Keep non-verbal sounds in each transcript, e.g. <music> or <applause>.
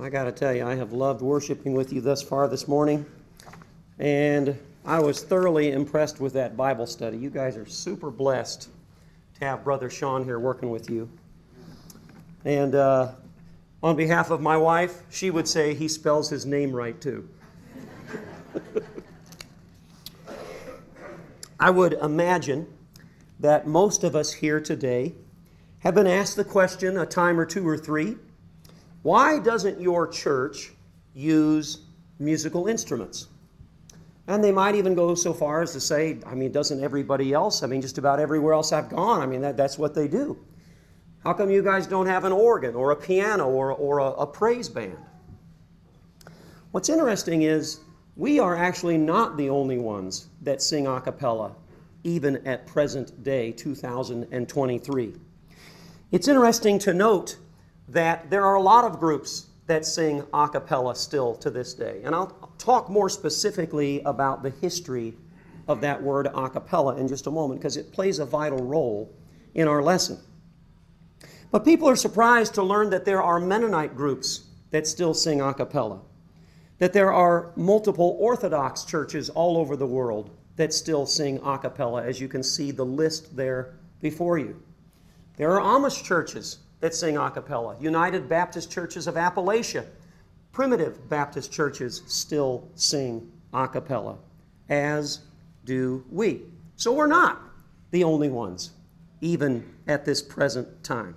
I got to tell you, I have loved worshiping with you thus far this morning. And I was thoroughly impressed with that Bible study. You guys are super blessed to have Brother Sean here working with you. And uh, on behalf of my wife, she would say he spells his name right too. <laughs> I would imagine that most of us here today have been asked the question a time or two or three why doesn't your church use musical instruments? And they might even go so far as to say, I mean, doesn't everybody else? I mean, just about everywhere else I've gone, I mean, that, that's what they do. How come you guys don't have an organ or a piano or, or a, a praise band? What's interesting is we are actually not the only ones that sing a cappella, even at present day, 2023. It's interesting to note that there are a lot of groups that sing a cappella still to this day. And I'll talk more specifically about the history of that word a cappella in just a moment because it plays a vital role in our lesson. But people are surprised to learn that there are Mennonite groups that still sing a cappella, that there are multiple Orthodox churches all over the world that still sing a cappella, as you can see the list there before you. There are Amish churches that sing a cappella. United Baptist Churches of Appalachia, primitive Baptist churches still sing a cappella, as do we. So we're not the only ones, even at this present time.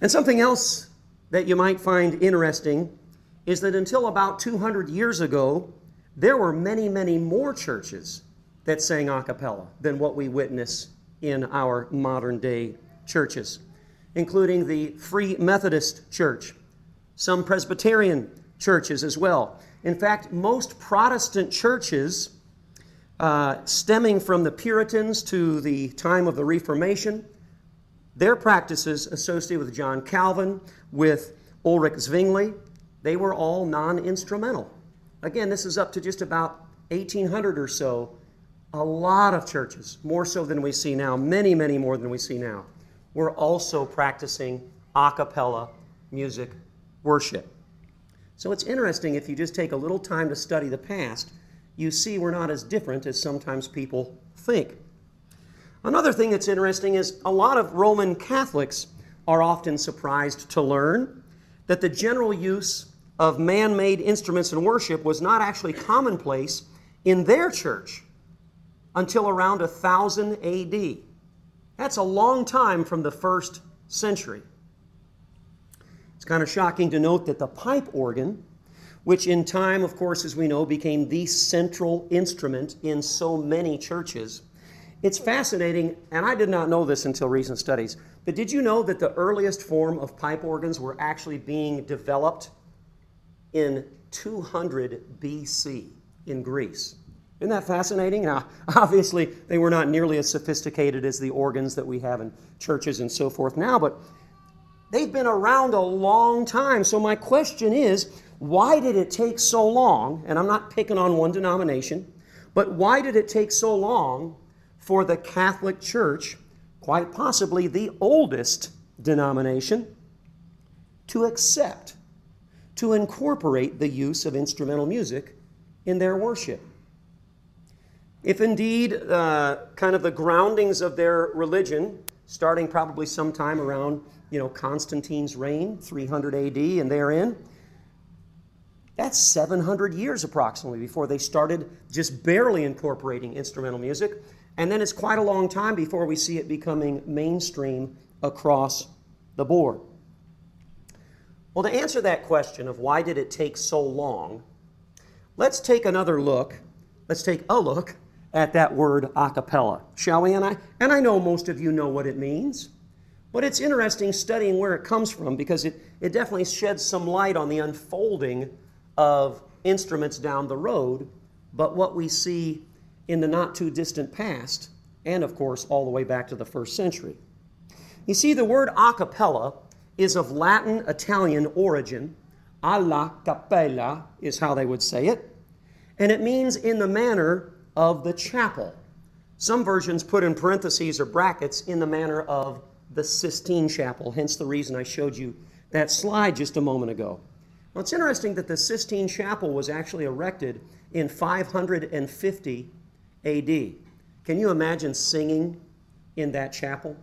And something else that you might find interesting is that until about 200 years ago, there were many, many more churches that sang a cappella than what we witness in our modern day churches including the Free Methodist Church, some Presbyterian churches as well. In fact, most Protestant churches, uh, stemming from the Puritans to the time of the Reformation, their practices associated with John Calvin, with Ulrich Zwingli, they were all non instrumental. Again, this is up to just about 1800 or so. A lot of churches, more so than we see now, many, many more than we see now, we're also practicing a cappella music worship. So it's interesting if you just take a little time to study the past, you see we're not as different as sometimes people think. Another thing that's interesting is a lot of Roman Catholics are often surprised to learn that the general use of man made instruments in worship was not actually commonplace in their church until around 1000 AD. That's a long time from the first century. It's kind of shocking to note that the pipe organ, which in time, of course, as we know, became the central instrument in so many churches, it's fascinating, and I did not know this until recent studies, but did you know that the earliest form of pipe organs were actually being developed in 200 BC in Greece? Isn't that fascinating? Now, <laughs> obviously, they were not nearly as sophisticated as the organs that we have in churches and so forth now, but they've been around a long time. So, my question is why did it take so long? And I'm not picking on one denomination, but why did it take so long for the Catholic Church, quite possibly the oldest denomination, to accept, to incorporate the use of instrumental music in their worship? If indeed uh, kind of the groundings of their religion, starting probably sometime around you know Constantine's reign, 300 AD, and therein, that's 700 years approximately before they started just barely incorporating instrumental music. And then it's quite a long time before we see it becoming mainstream across the board. Well, to answer that question of why did it take so long, let's take another look. Let's take a look at that word a cappella, shall we? And I, and I know most of you know what it means, but it's interesting studying where it comes from because it, it definitely sheds some light on the unfolding of instruments down the road, but what we see in the not too distant past, and of course all the way back to the first century. You see, the word a cappella is of Latin Italian origin. Alla cappella is how they would say it. And it means in the manner of the chapel. Some versions put in parentheses or brackets in the manner of the Sistine Chapel, hence the reason I showed you that slide just a moment ago. Well, it's interesting that the Sistine Chapel was actually erected in 550 AD. Can you imagine singing in that chapel?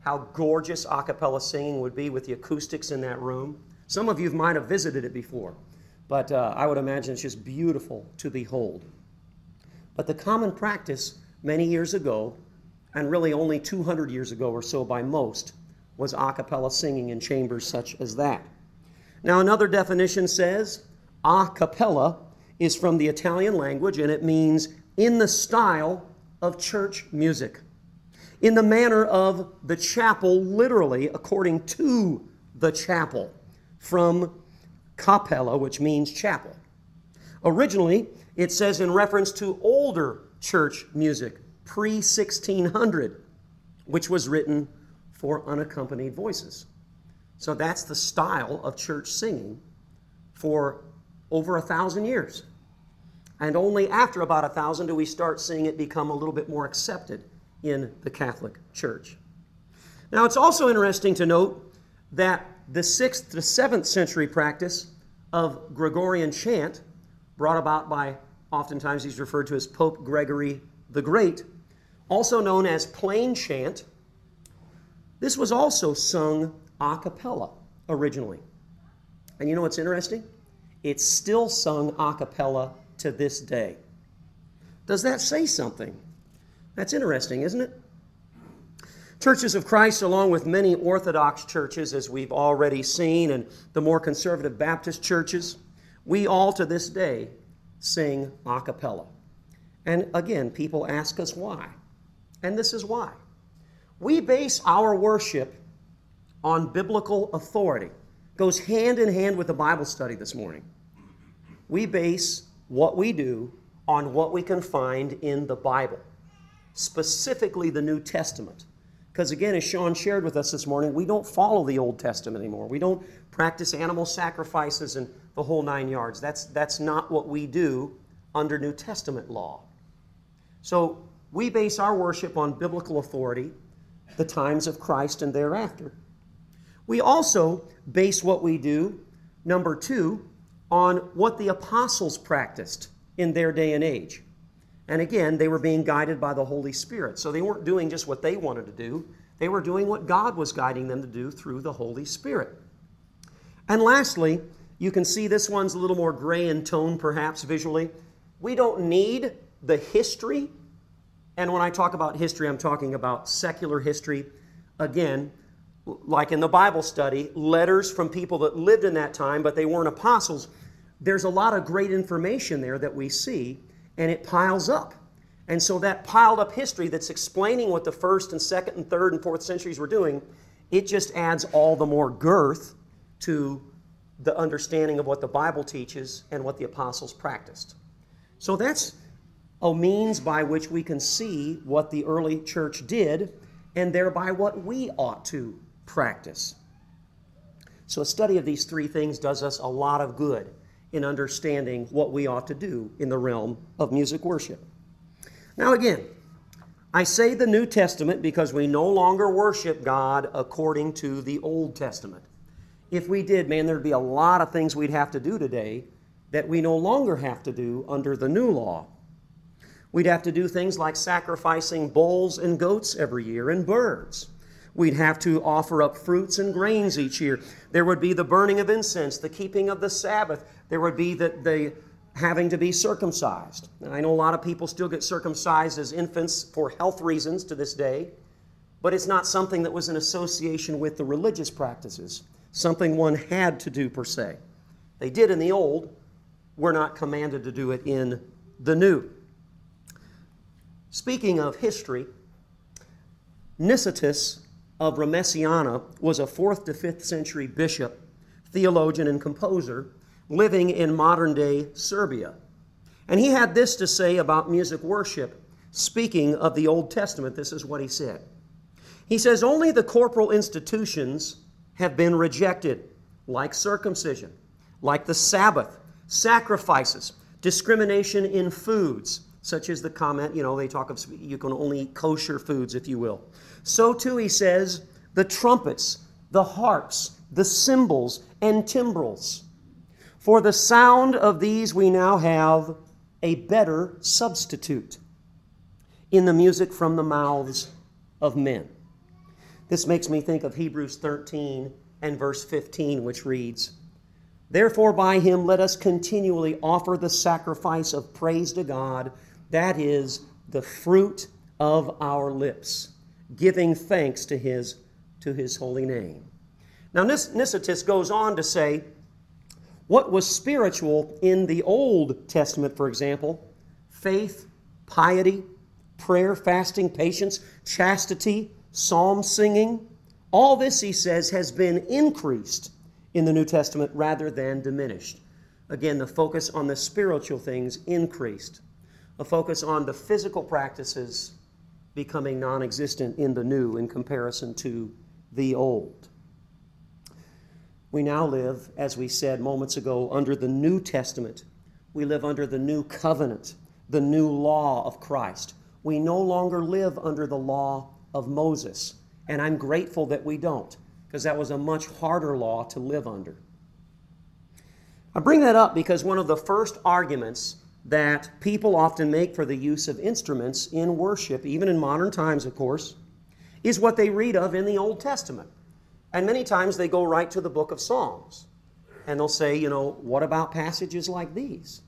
How gorgeous a cappella singing would be with the acoustics in that room. Some of you might have visited it before, but uh, I would imagine it's just beautiful to behold. But the common practice many years ago, and really only 200 years ago or so by most, was a cappella singing in chambers such as that. Now, another definition says a cappella is from the Italian language and it means in the style of church music, in the manner of the chapel, literally, according to the chapel, from capella, which means chapel. Originally, it says in reference to older church music, pre 1600, which was written for unaccompanied voices. So that's the style of church singing for over a thousand years. And only after about a thousand do we start seeing it become a little bit more accepted in the Catholic Church. Now, it's also interesting to note that the 6th to 7th century practice of Gregorian chant, brought about by oftentimes he's referred to as Pope Gregory the Great, also known as plain chant, this was also sung a cappella originally. And you know what's interesting? It's still sung a cappella to this day. Does that say something? That's interesting, isn't it? Churches of Christ, along with many Orthodox churches, as we've already seen, and the more conservative Baptist churches, we all to this day sing a cappella. And again, people ask us why. And this is why. We base our worship on biblical authority. Goes hand in hand with the Bible study this morning. We base what we do on what we can find in the Bible, specifically the New Testament. Because again, as Sean shared with us this morning, we don't follow the Old Testament anymore. We don't practice animal sacrifices and the whole nine yards. That's, that's not what we do under New Testament law. So we base our worship on biblical authority, the times of Christ and thereafter. We also base what we do, number two, on what the apostles practiced in their day and age. And again, they were being guided by the Holy Spirit. So they weren't doing just what they wanted to do, they were doing what God was guiding them to do through the Holy Spirit. And lastly, you can see this one's a little more gray in tone, perhaps visually. We don't need the history. And when I talk about history, I'm talking about secular history. Again, like in the Bible study, letters from people that lived in that time, but they weren't apostles. There's a lot of great information there that we see, and it piles up. And so that piled up history that's explaining what the first and second and third and fourth centuries were doing, it just adds all the more girth to the understanding of what the Bible teaches and what the apostles practiced. So that's a means by which we can see what the early church did and thereby what we ought to practice. So, a study of these three things does us a lot of good in understanding what we ought to do in the realm of music worship. Now, again, I say the New Testament because we no longer worship God according to the Old Testament. If we did, man, there'd be a lot of things we'd have to do today that we no longer have to do under the new law. We'd have to do things like sacrificing bulls and goats every year and birds. We'd have to offer up fruits and grains each year. There would be the burning of incense, the keeping of the Sabbath. There would be the, the having to be circumcised. And I know a lot of people still get circumcised as infants for health reasons to this day, but it's not something that was in association with the religious practices, something one had to do per se. They did in the old, we're not commanded to do it in the new. Speaking of history, Nicetas of Remesiana was a 4th to 5th century bishop, theologian, and composer living in modern day Serbia. And he had this to say about music worship, speaking of the Old Testament. This is what he said. He says, Only the corporal institutions have been rejected, like circumcision, like the Sabbath, sacrifices, discrimination in foods, such as the comment, you know, they talk of you can only eat kosher foods, if you will. So too, he says, the trumpets, the harps, the cymbals, and timbrels. For the sound of these we now have a better substitute in the music from the mouths of men. This makes me think of Hebrews 13 and verse 15, which reads, Therefore, by him let us continually offer the sacrifice of praise to God, that is, the fruit of our lips, giving thanks to his, to his holy name. Now, Nicetas goes on to say, what was spiritual in the Old Testament, for example, faith, piety, prayer, fasting, patience, chastity, psalm singing, all this, he says, has been increased in the New Testament rather than diminished. Again, the focus on the spiritual things increased. A focus on the physical practices becoming non existent in the new in comparison to the old. We now live, as we said moments ago, under the New Testament. We live under the new covenant, the new law of Christ. We no longer live under the law of Moses. And I'm grateful that we don't, because that was a much harder law to live under. I bring that up because one of the first arguments that people often make for the use of instruments in worship, even in modern times, of course, is what they read of in the Old Testament. And many times they go right to the book of Psalms. And they'll say, you know, what about passages like these?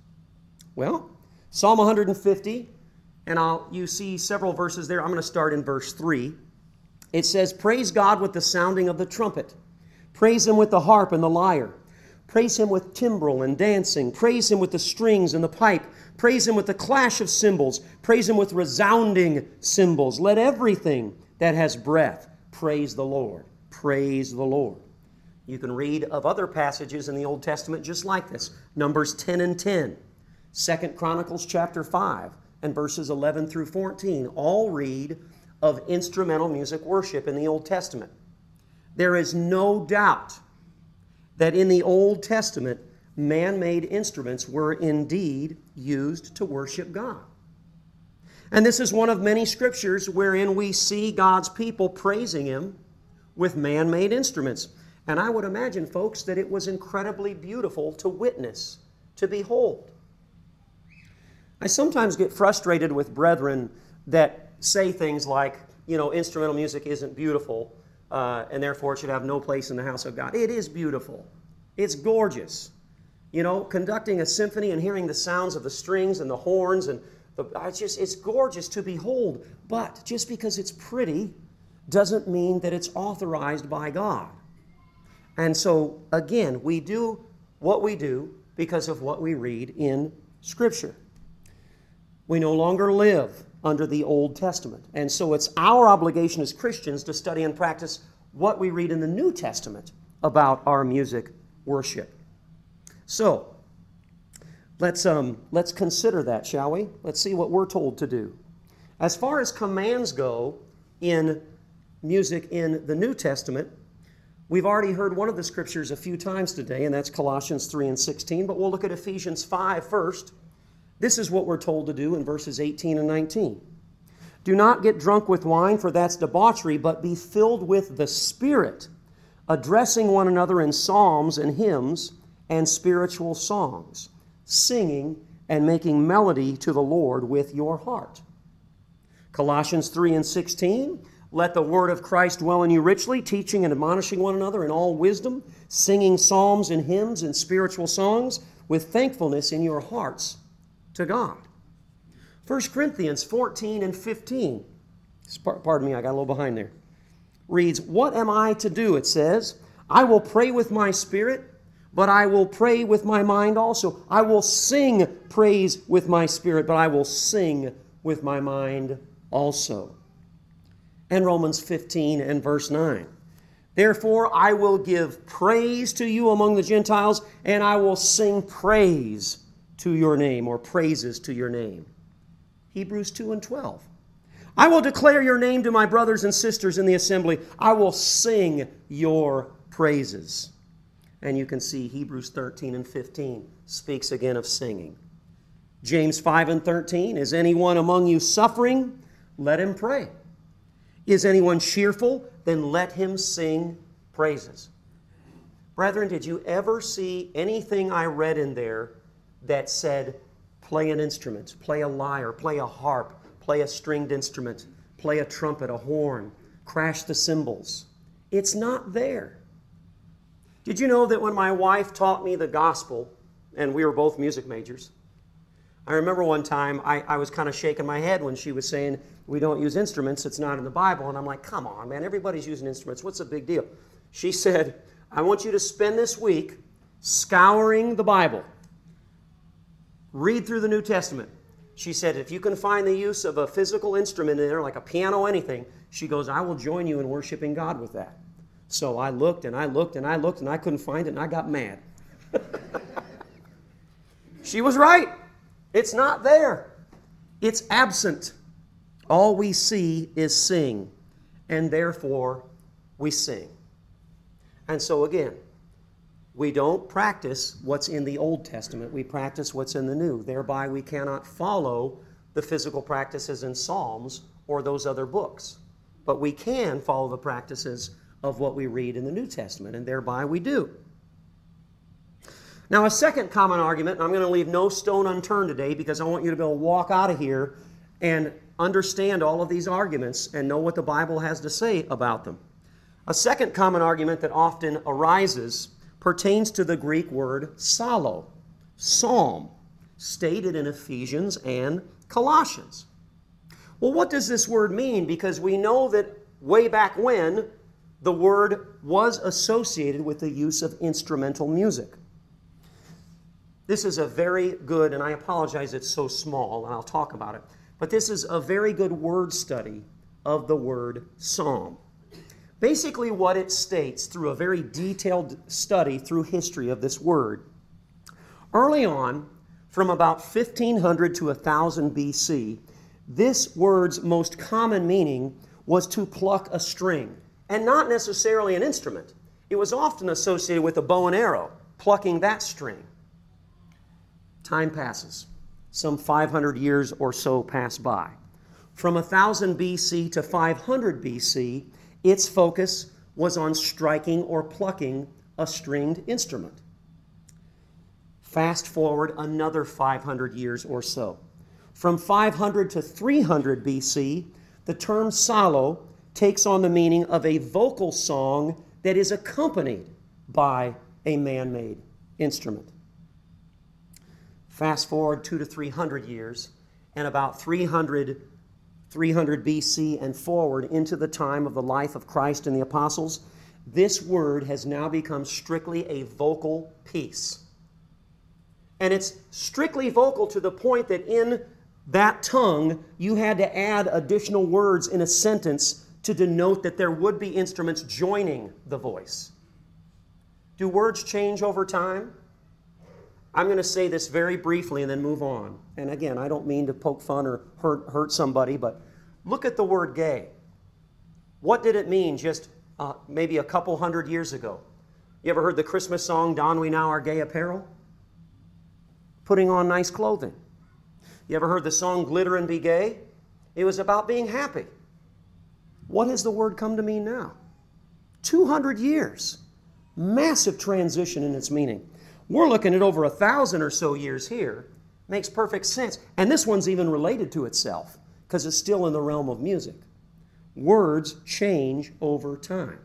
Well, Psalm 150 and I'll, you see several verses there. I'm going to start in verse 3. It says, Praise God with the sounding of the trumpet, praise Him with the harp and the lyre. Praise him with timbrel and dancing. Praise him with the strings and the pipe. Praise him with the clash of cymbals. Praise him with resounding cymbals. Let everything that has breath praise the Lord. Praise the Lord. You can read of other passages in the Old Testament just like this Numbers 10 and 10, 2 Chronicles chapter 5, and verses 11 through 14 all read of instrumental music worship in the Old Testament. There is no doubt that in the Old Testament, man made instruments were indeed used to worship God. And this is one of many scriptures wherein we see God's people praising Him with man made instruments. And I would imagine, folks, that it was incredibly beautiful to witness, to behold. I sometimes get frustrated with brethren that say things like, you know, instrumental music isn't beautiful uh, and therefore it should have no place in the house of God. It is beautiful, it's gorgeous. You know, conducting a symphony and hearing the sounds of the strings and the horns and the, it's just it's gorgeous to behold. But just because it's pretty doesn't mean that it's authorized by God. And so again, we do what we do because of what we read in Scripture. We no longer live under the Old Testament. And so it's our obligation as Christians to study and practice what we read in the New Testament about our music worship. So, let's, um, let's consider that, shall we? Let's see what we're told to do. As far as commands go in music in the New Testament, we've already heard one of the scriptures a few times today, and that's Colossians 3 and 16, but we'll look at Ephesians 5 first. This is what we're told to do in verses 18 and 19. Do not get drunk with wine, for that's debauchery, but be filled with the Spirit, addressing one another in psalms and hymns and spiritual songs, singing and making melody to the Lord with your heart. Colossians 3 and 16. Let the word of Christ dwell in you richly, teaching and admonishing one another in all wisdom, singing psalms and hymns and spiritual songs with thankfulness in your hearts to God. 1 Corinthians 14 and 15, pardon me, I got a little behind there, reads, What am I to do? It says, I will pray with my spirit, but I will pray with my mind also. I will sing praise with my spirit, but I will sing with my mind also. And Romans 15 and verse 9. Therefore, I will give praise to you among the Gentiles, and I will sing praise to your name or praises to your name. Hebrews 2 and 12. I will declare your name to my brothers and sisters in the assembly. I will sing your praises. And you can see Hebrews 13 and 15 speaks again of singing. James 5 and 13 Is anyone among you suffering? Let him pray. Is anyone cheerful? Then let him sing praises. Brethren, did you ever see anything I read in there that said, play an instrument, play a lyre, play a harp, play a stringed instrument, play a trumpet, a horn, crash the cymbals? It's not there. Did you know that when my wife taught me the gospel, and we were both music majors, I remember one time I, I was kind of shaking my head when she was saying, We don't use instruments, it's not in the Bible. And I'm like, Come on, man, everybody's using instruments. What's the big deal? She said, I want you to spend this week scouring the Bible. Read through the New Testament. She said, if you can find the use of a physical instrument in there, like a piano, anything, she goes, I will join you in worshiping God with that. So I looked and I looked and I looked and I couldn't find it and I got mad. <laughs> she was right. It's not there, it's absent. All we see is sing, and therefore we sing. And so, again, we don't practice what's in the Old Testament, we practice what's in the New. Thereby, we cannot follow the physical practices in Psalms or those other books. But we can follow the practices of what we read in the New Testament, and thereby we do. Now, a second common argument, I'm going to leave no stone unturned today because I want you to be able to walk out of here and understand all of these arguments and know what the Bible has to say about them. A second common argument that often arises pertains to the Greek word psallo, psalm, stated in Ephesians and Colossians. Well, what does this word mean? Because we know that way back when the word was associated with the use of instrumental music. This is a very good, and I apologize it's so small, and I'll talk about it, but this is a very good word study of the word psalm. Basically, what it states through a very detailed study through history of this word. Early on, from about 1500 to 1000 BC, this word's most common meaning was to pluck a string, and not necessarily an instrument. It was often associated with a bow and arrow, plucking that string. Time passes. Some 500 years or so pass by. From 1000 BC to 500 BC, its focus was on striking or plucking a stringed instrument. Fast forward another 500 years or so. From 500 to 300 BC, the term psallo takes on the meaning of a vocal song that is accompanied by a man made instrument. Fast forward two to 300 years, and about 300 300 BC and forward into the time of the life of Christ and the apostles, this word has now become strictly a vocal piece. And it's strictly vocal to the point that in that tongue, you had to add additional words in a sentence to denote that there would be instruments joining the voice. Do words change over time? I'm going to say this very briefly and then move on. And again, I don't mean to poke fun or hurt, hurt somebody, but look at the word gay. What did it mean just uh, maybe a couple hundred years ago? You ever heard the Christmas song, Don We Now Our Gay Apparel? Putting on nice clothing. You ever heard the song Glitter and Be Gay? It was about being happy. What has the word come to mean now? 200 years. Massive transition in its meaning. We're looking at over a thousand or so years here. Makes perfect sense. And this one's even related to itself because it's still in the realm of music. Words change over time.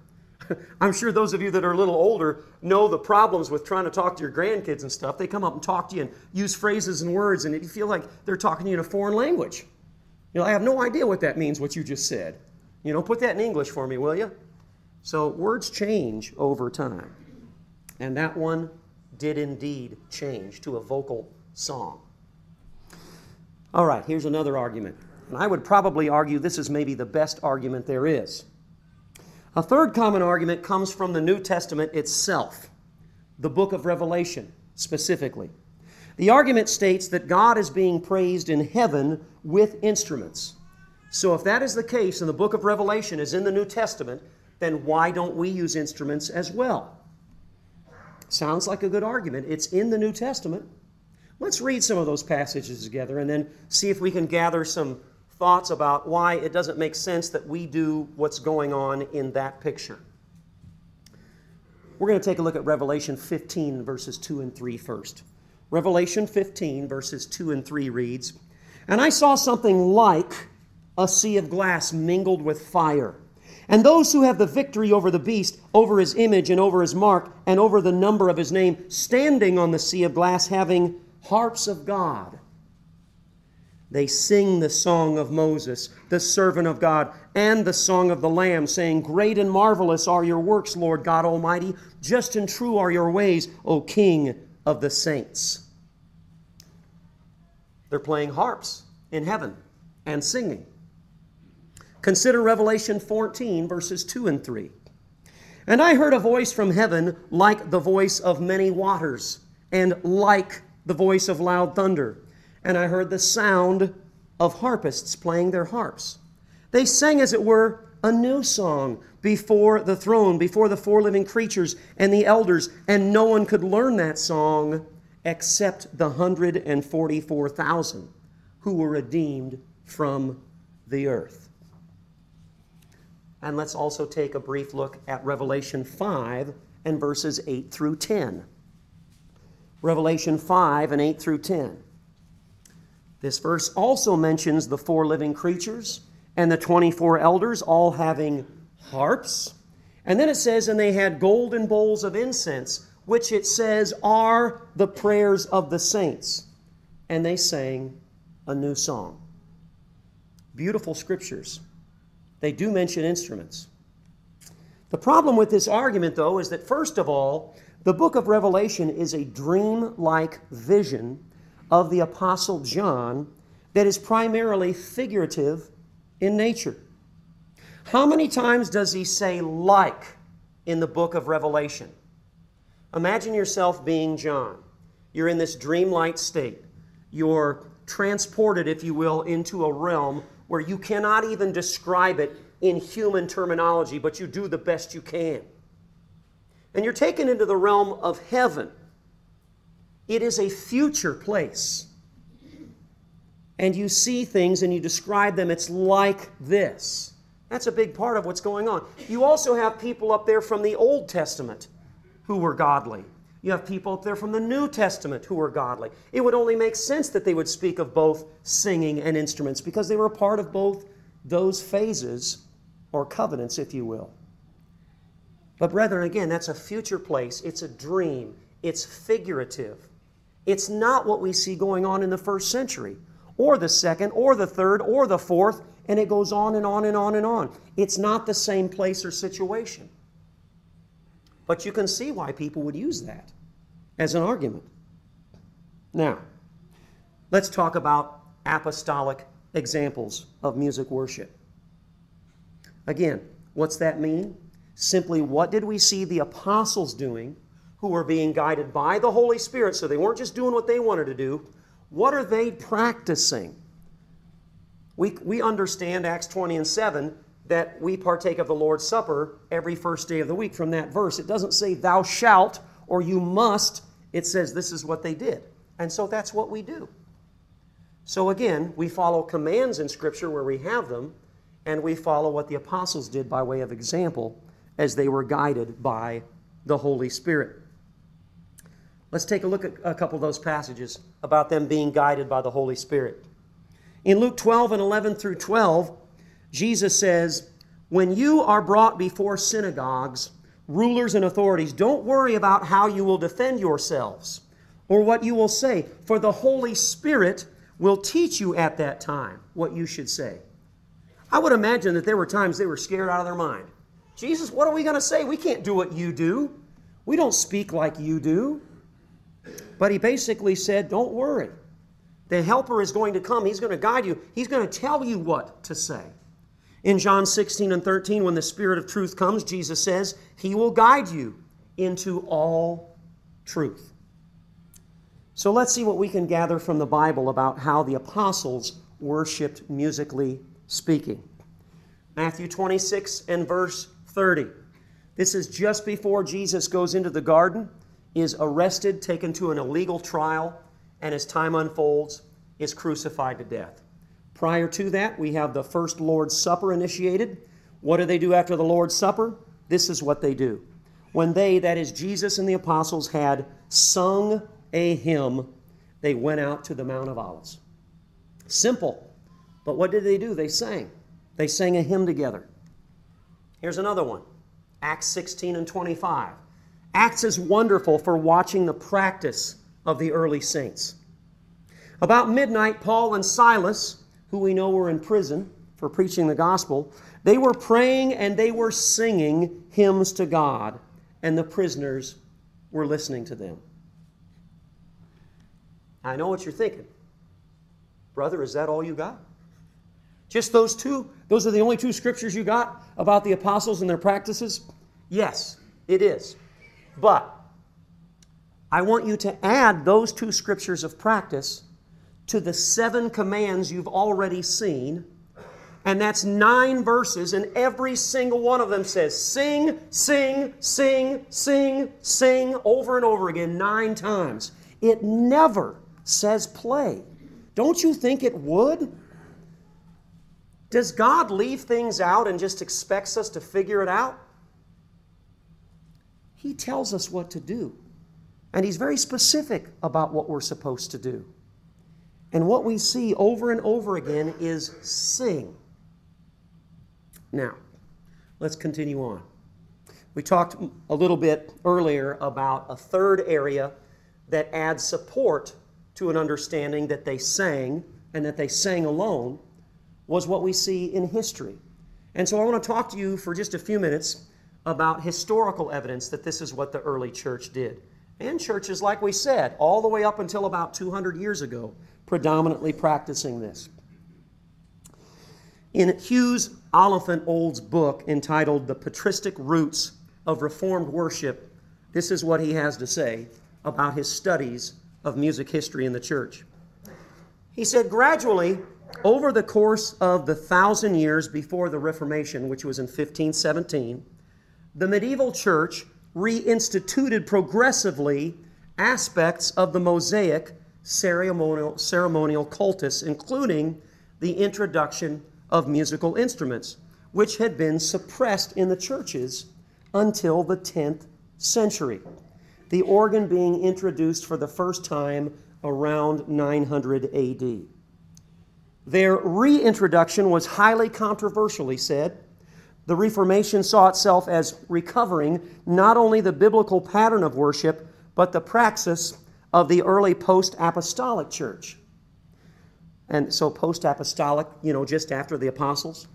<laughs> I'm sure those of you that are a little older know the problems with trying to talk to your grandkids and stuff. They come up and talk to you and use phrases and words, and you feel like they're talking to you in a foreign language. You know, I have no idea what that means, what you just said. You know, put that in English for me, will you? So words change over time. And that one did indeed change to a vocal song. All right, here's another argument. And I would probably argue this is maybe the best argument there is. A third common argument comes from the New Testament itself, the book of Revelation specifically. The argument states that God is being praised in heaven with instruments. So, if that is the case and the book of Revelation is in the New Testament, then why don't we use instruments as well? Sounds like a good argument. It's in the New Testament. Let's read some of those passages together and then see if we can gather some thoughts about why it doesn't make sense that we do what's going on in that picture. We're going to take a look at Revelation 15, verses 2 and 3 first. Revelation 15, verses 2 and 3 reads And I saw something like a sea of glass mingled with fire. And those who have the victory over the beast, over his image, and over his mark, and over the number of his name, standing on the sea of glass, having harps of God. They sing the song of Moses, the servant of God, and the song of the Lamb, saying, Great and marvelous are your works, Lord God Almighty. Just and true are your ways, O King of the saints. They're playing harps in heaven and singing. Consider Revelation 14, verses 2 and 3. And I heard a voice from heaven like the voice of many waters, and like the voice of loud thunder. And I heard the sound of harpists playing their harps. They sang, as it were, a new song before the throne, before the four living creatures and the elders, and no one could learn that song except the 144,000 who were redeemed from the earth. And let's also take a brief look at Revelation 5 and verses 8 through 10. Revelation 5 and 8 through 10. This verse also mentions the four living creatures and the 24 elders all having harps. And then it says, and they had golden bowls of incense, which it says are the prayers of the saints. And they sang a new song. Beautiful scriptures. They do mention instruments. The problem with this argument, though, is that first of all, the book of Revelation is a dream like vision of the Apostle John that is primarily figurative in nature. How many times does he say like in the book of Revelation? Imagine yourself being John. You're in this dreamlike state. You're transported, if you will, into a realm where you cannot even describe it in human terminology, but you do the best you can. And you're taken into the realm of heaven. It is a future place. And you see things and you describe them, it's like this. That's a big part of what's going on. You also have people up there from the Old Testament who were godly. You have people up there from the New Testament who were godly. It would only make sense that they would speak of both singing and instruments because they were a part of both those phases or covenants, if you will. But, brethren, again, that's a future place. It's a dream. It's figurative. It's not what we see going on in the first century, or the second, or the third, or the fourth, and it goes on and on and on and on. It's not the same place or situation. But you can see why people would use that as an argument. Now, let's talk about apostolic examples of music worship. Again, what's that mean? Simply, what did we see the apostles doing who were being guided by the Holy Spirit? So they weren't just doing what they wanted to do. What are they practicing? We, we understand Acts 20 and 7 that we partake of the Lord's Supper every first day of the week from that verse. It doesn't say, Thou shalt or you must. It says, This is what they did. And so that's what we do. So again, we follow commands in Scripture where we have them, and we follow what the apostles did by way of example as they were guided by the Holy Spirit. Let's take a look at a couple of those passages about them being guided by the Holy Spirit. In Luke 12 and 11 through 12, Jesus says, When you are brought before synagogues, rulers, and authorities, don't worry about how you will defend yourselves or what you will say, for the Holy Spirit will teach you at that time what you should say. I would imagine that there were times they were scared out of their mind. Jesus, what are we going to say? We can't do what you do. We don't speak like you do. But he basically said, Don't worry. The helper is going to come. He's going to guide you. He's going to tell you what to say. In John 16 and 13, when the Spirit of truth comes, Jesus says, He will guide you into all truth. So let's see what we can gather from the Bible about how the apostles worshiped musically speaking. Matthew 26 and verse 30. This is just before Jesus goes into the garden, is arrested, taken to an illegal trial, and as time unfolds, is crucified to death. Prior to that, we have the first Lord's Supper initiated. What do they do after the Lord's Supper? This is what they do. when they, that is Jesus and the apostles, had sung a hymn, they went out to the Mount of Olives. Simple. But what did they do? They sang. They sang a hymn together. Here's another one Acts 16 and 25. Acts is wonderful for watching the practice of the early saints. About midnight, Paul and Silas, who we know were in prison for preaching the gospel, they were praying and they were singing hymns to God, and the prisoners were listening to them. I know what you're thinking. Brother, is that all you got? Just those two? Those are the only two scriptures you got about the apostles and their practices? Yes, it is. But I want you to add those two scriptures of practice to the seven commands you've already seen. And that's nine verses, and every single one of them says sing, sing, sing, sing, sing over and over again nine times. It never says play. Don't you think it would? Does God leave things out and just expects us to figure it out? He tells us what to do. And He's very specific about what we're supposed to do. And what we see over and over again is sing. Now, let's continue on. We talked a little bit earlier about a third area that adds support to an understanding that they sang and that they sang alone was what we see in history. And so I want to talk to you for just a few minutes about historical evidence that this is what the early church did. And churches, like we said, all the way up until about 200 years ago, predominantly practicing this. In Hughes Oliphant Old's book entitled The Patristic Roots of Reformed Worship, this is what he has to say about his studies of music history in the church. He said, gradually, over the course of the thousand years before the Reformation, which was in 1517, the medieval church reinstituted progressively aspects of the Mosaic ceremonial, ceremonial cultus, including the introduction of musical instruments, which had been suppressed in the churches until the 10th century. The organ being introduced for the first time around 900 AD. Their reintroduction was highly controversial, he said. The Reformation saw itself as recovering not only the biblical pattern of worship, but the praxis of the early post apostolic church. And so, post apostolic, you know, just after the apostles.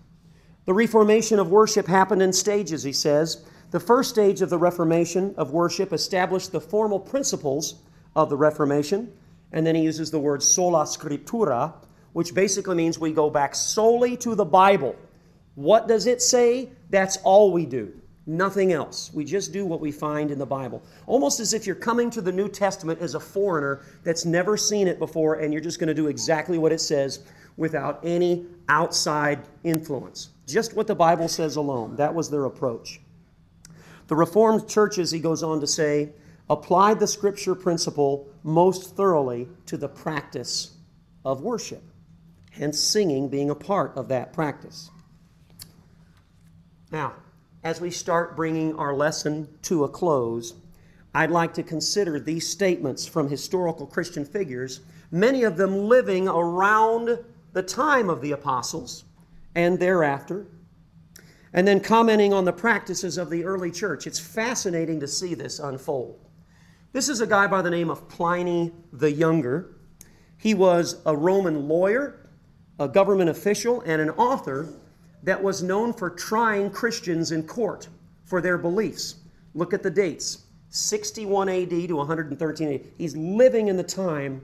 The reformation of worship happened in stages, he says. The first stage of the Reformation of worship established the formal principles of the Reformation, and then he uses the word sola scriptura, which basically means we go back solely to the Bible. What does it say? That's all we do. Nothing else. We just do what we find in the Bible. Almost as if you're coming to the New Testament as a foreigner that's never seen it before and you're just going to do exactly what it says without any outside influence. Just what the Bible says alone. That was their approach. The Reformed churches, he goes on to say, applied the scripture principle most thoroughly to the practice of worship and singing being a part of that practice. Now, as we start bringing our lesson to a close, I'd like to consider these statements from historical Christian figures, many of them living around the time of the apostles and thereafter, and then commenting on the practices of the early church. It's fascinating to see this unfold. This is a guy by the name of Pliny the Younger. He was a Roman lawyer a government official, and an author that was known for trying Christians in court for their beliefs. Look at the dates 61 AD to 113 AD. He's living in the time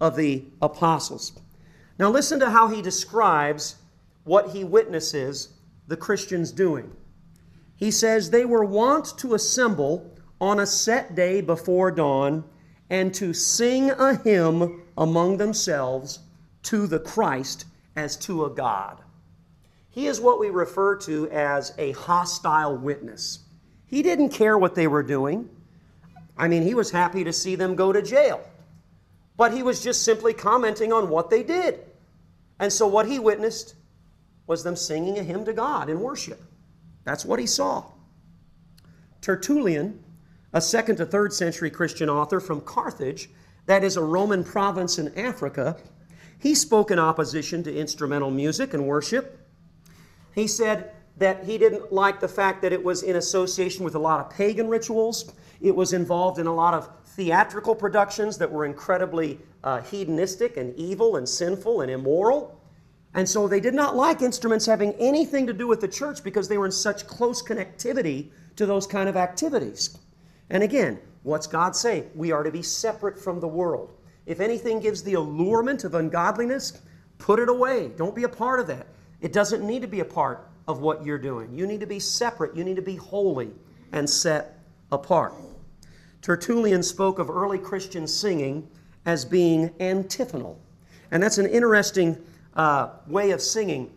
of the apostles. Now, listen to how he describes what he witnesses the Christians doing. He says, They were wont to assemble on a set day before dawn and to sing a hymn among themselves to the Christ as to a God. He is what we refer to as a hostile witness. He didn't care what they were doing. I mean, he was happy to see them go to jail. But he was just simply commenting on what they did. And so what he witnessed was them singing a hymn to God in worship. That's what he saw. Tertullian, a second to third century Christian author from Carthage, that is a Roman province in Africa, he spoke in opposition to instrumental music and worship. He said that he didn't like the fact that it was in association with a lot of pagan rituals. It was involved in a lot of theatrical productions that were incredibly uh, hedonistic and evil and sinful and immoral. And so they did not like instruments having anything to do with the church because they were in such close connectivity to those kind of activities. And again, what's God say? We are to be separate from the world. If anything gives the allurement of ungodliness, put it away. Don't be a part of that. It doesn't need to be a part of what you're doing. You need to be separate. You need to be holy and set apart. Tertullian spoke of early Christian singing as being antiphonal. And that's an interesting uh, way of singing.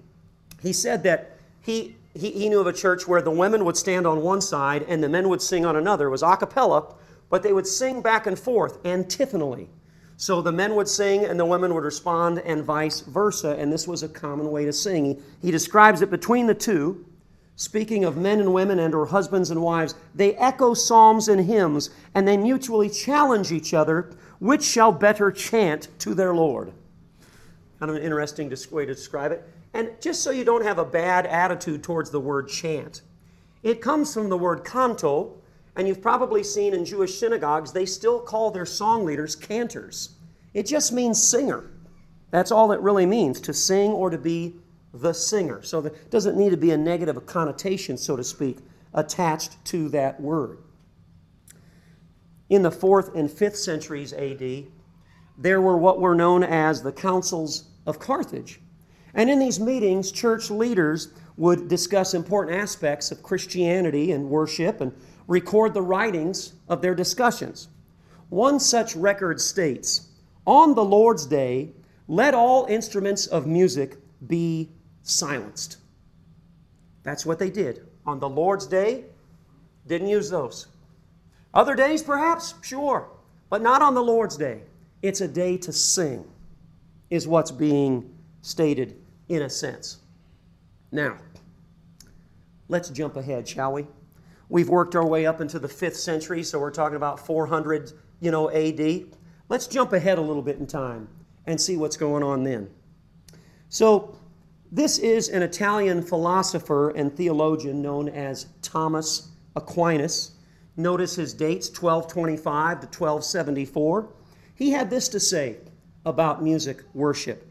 He said that he, he, he knew of a church where the women would stand on one side and the men would sing on another. It was a cappella, but they would sing back and forth antiphonally. So the men would sing and the women would respond, and vice versa. And this was a common way to sing. He, he describes it between the two speaking of men and women and or husbands and wives, they echo psalms and hymns, and they mutually challenge each other, which shall better chant to their Lord. Kind of an interesting way to describe it. And just so you don't have a bad attitude towards the word chant, it comes from the word canto, and you've probably seen in Jewish synagogues, they still call their song leaders cantors. It just means singer. That's all it really means, to sing or to be the singer. So there doesn't need to be a negative connotation, so to speak, attached to that word. In the fourth and fifth centuries AD, there were what were known as the councils of Carthage. And in these meetings, church leaders would discuss important aspects of Christianity and worship and record the writings of their discussions. One such record states On the Lord's day, let all instruments of music be silenced. That's what they did. On the Lord's day, didn't use those. Other days, perhaps, sure, but not on the Lord's day. It's a day to sing, is what's being stated in a sense. Now, let's jump ahead, shall we? We've worked our way up into the fifth century, so we're talking about 400, you know, AD. Let's jump ahead a little bit in time and see what's going on then. So, this is an Italian philosopher and theologian known as Thomas Aquinas. Notice his dates 1225 to 1274. He had this to say about music worship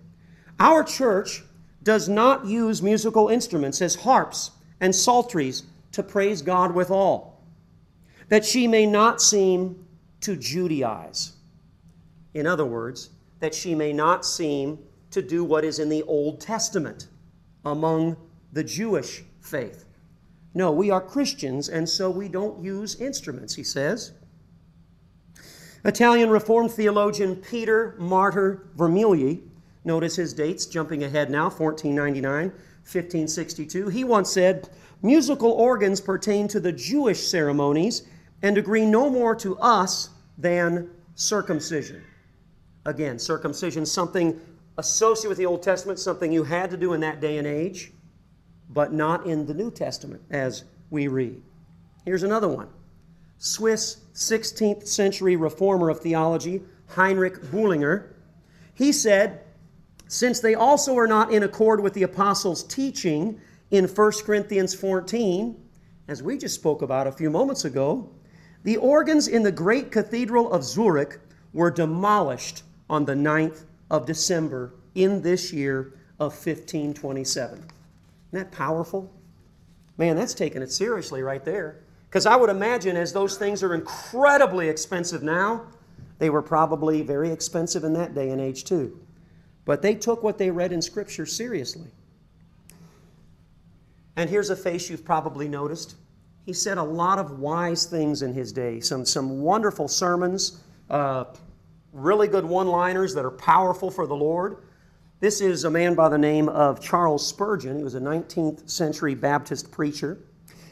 Our church does not use musical instruments as harps and psalteries to praise God withal, that she may not seem to Judaize. In other words, that she may not seem to do what is in the Old Testament among the Jewish faith. No, we are Christians, and so we don't use instruments, he says. Italian Reformed theologian Peter Martyr Vermigli, notice his dates, jumping ahead now, 1499, 1562. He once said, Musical organs pertain to the Jewish ceremonies and agree no more to us than circumcision. Again, circumcision, something associated with the Old Testament, something you had to do in that day and age, but not in the New Testament as we read. Here's another one Swiss 16th century reformer of theology, Heinrich Bullinger. He said, since they also are not in accord with the apostles' teaching in 1 Corinthians 14, as we just spoke about a few moments ago, the organs in the great cathedral of Zurich were demolished on the 9th of December in this year of 1527. Isn't that powerful? Man, that's taking it seriously right there. Because I would imagine, as those things are incredibly expensive now, they were probably very expensive in that day and age too. But they took what they read in Scripture seriously. And here's a face you've probably noticed. He said a lot of wise things in his day, some, some wonderful sermons. Uh, really good one liners that are powerful for the Lord. This is a man by the name of Charles Spurgeon. He was a 19th century Baptist preacher.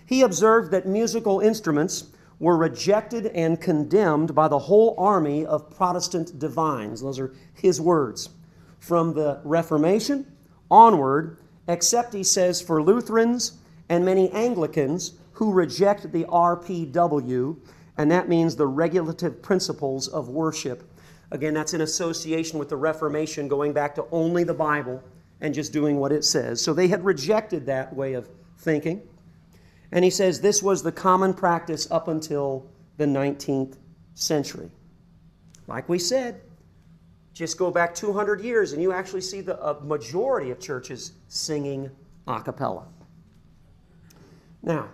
He observed that musical instruments were rejected and condemned by the whole army of Protestant divines. Those are his words. From the Reformation onward, except, he says, for Lutherans and many Anglicans who reject the RPW, and that means the regulative principles of worship. Again, that's in association with the Reformation, going back to only the Bible and just doing what it says. So they had rejected that way of thinking. And he says this was the common practice up until the 19th century. Like we said, just go back 200 years and you actually see the majority of churches singing a cappella. Now,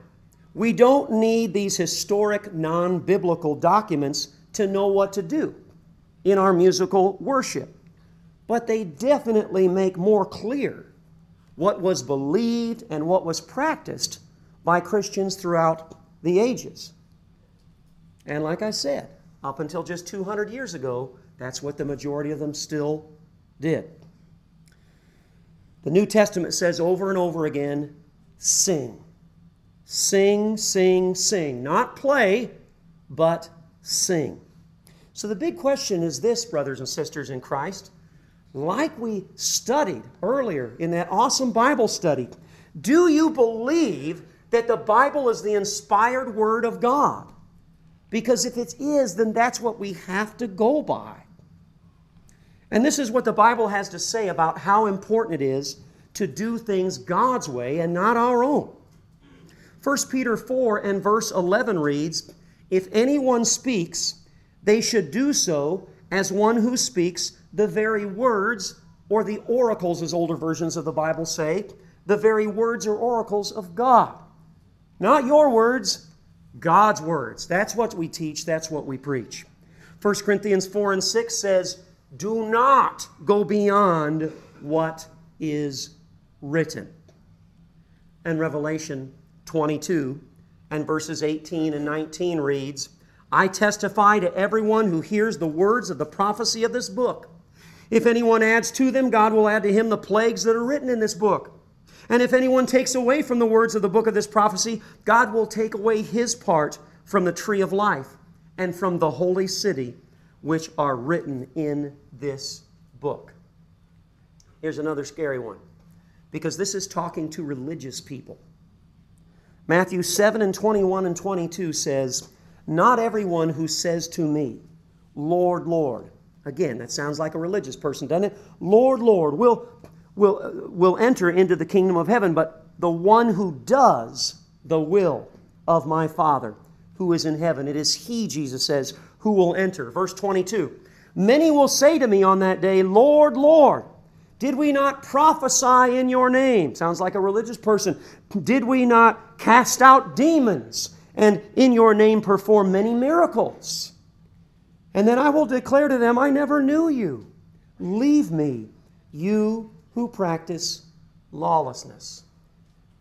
we don't need these historic non biblical documents to know what to do in our musical worship, but they definitely make more clear what was believed and what was practiced by Christians throughout the ages. And like I said, up until just 200 years ago, that's what the majority of them still did. The New Testament says over and over again sing. Sing, sing, sing. Not play, but sing. So the big question is this, brothers and sisters in Christ. Like we studied earlier in that awesome Bible study, do you believe that the Bible is the inspired Word of God? Because if it is, then that's what we have to go by. And this is what the Bible has to say about how important it is to do things God's way and not our own. 1 Peter 4 and verse 11 reads If anyone speaks, they should do so as one who speaks the very words, or the oracles, as older versions of the Bible say, the very words or oracles of God. Not your words, God's words. That's what we teach, that's what we preach. 1 Corinthians 4 and 6 says, Do not go beyond what is written. And Revelation 22 and verses 18 and 19 reads, I testify to everyone who hears the words of the prophecy of this book. If anyone adds to them, God will add to him the plagues that are written in this book. And if anyone takes away from the words of the book of this prophecy, God will take away his part from the tree of life and from the holy city, which are written in this book. Here's another scary one, because this is talking to religious people. Matthew 7 and 21 and 22 says, Not everyone who says to me, Lord, Lord. Again, that sounds like a religious person, doesn't it? Lord, Lord, will will, will enter into the kingdom of heaven, but the one who does the will of my Father who is in heaven. It is He, Jesus says, who will enter. Verse 22 Many will say to me on that day, Lord, Lord, did we not prophesy in your name? Sounds like a religious person. Did we not cast out demons and in your name perform many miracles? And then I will declare to them, I never knew you. Leave me, you who practice lawlessness.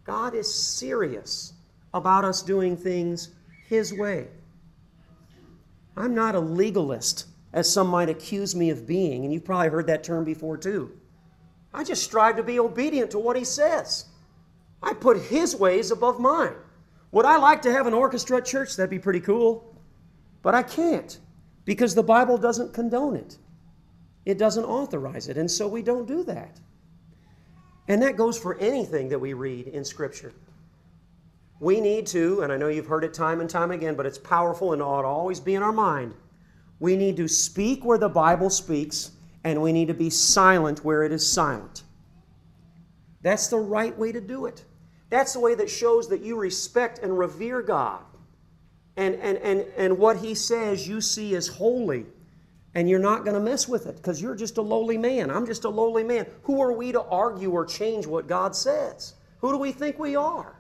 God is serious about us doing things His way. I'm not a legalist, as some might accuse me of being, and you've probably heard that term before too. I just strive to be obedient to what He says. I put His ways above mine. Would I like to have an orchestra at church? That'd be pretty cool. But I can't because the Bible doesn't condone it, it doesn't authorize it, and so we don't do that. And that goes for anything that we read in Scripture. We need to, and I know you've heard it time and time again, but it's powerful and ought to always be in our mind. We need to speak where the Bible speaks, and we need to be silent where it is silent. That's the right way to do it. That's the way that shows that you respect and revere God. And, and, and, and what He says you see as holy and you're not going to mess with it because you're just a lowly man. I'm just a lowly man. Who are we to argue or change what God says? Who do we think we are?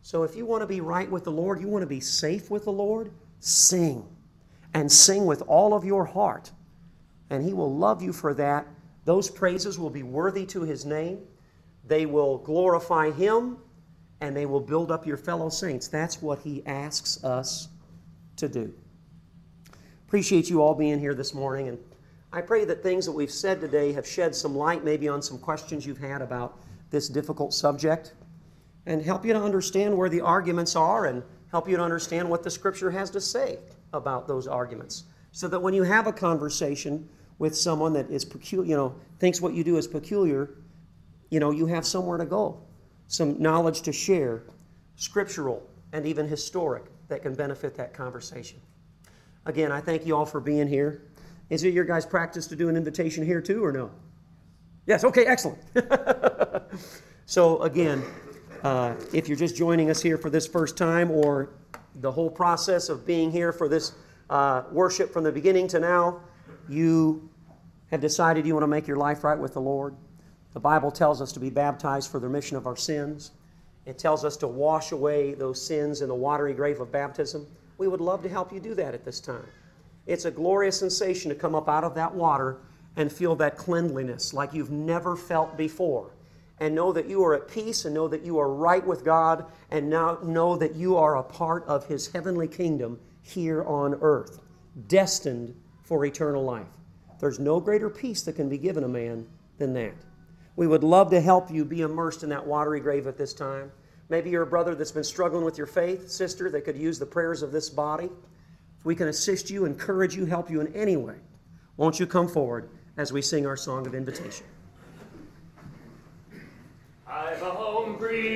So, if you want to be right with the Lord, you want to be safe with the Lord, sing. And sing with all of your heart. And He will love you for that. Those praises will be worthy to His name. They will glorify Him and they will build up your fellow saints. That's what He asks us to do. Appreciate you all being here this morning, and I pray that things that we've said today have shed some light maybe on some questions you've had about this difficult subject and help you to understand where the arguments are and help you to understand what the Scripture has to say about those arguments. So that when you have a conversation with someone that is peculiar, you know, thinks what you do is peculiar, you know, you have somewhere to go some knowledge to share, scriptural and even historic, that can benefit that conversation. Again, I thank you all for being here. Is it your guys' practice to do an invitation here too, or no? Yes, okay, excellent. <laughs> so, again, uh, if you're just joining us here for this first time or the whole process of being here for this uh, worship from the beginning to now, you have decided you want to make your life right with the Lord. The Bible tells us to be baptized for the remission of our sins. It tells us to wash away those sins in the watery grave of baptism. We would love to help you do that at this time. It's a glorious sensation to come up out of that water and feel that cleanliness like you've never felt before. And know that you are at peace and know that you are right with God and now know that you are a part of His heavenly kingdom here on earth, destined for eternal life. There's no greater peace that can be given a man than that. We would love to help you be immersed in that watery grave at this time. Maybe you're a brother that's been struggling with your faith, sister, that could use the prayers of this body. If we can assist you, encourage you, help you in any way, won't you come forward as we sing our song of invitation? I've a home breed.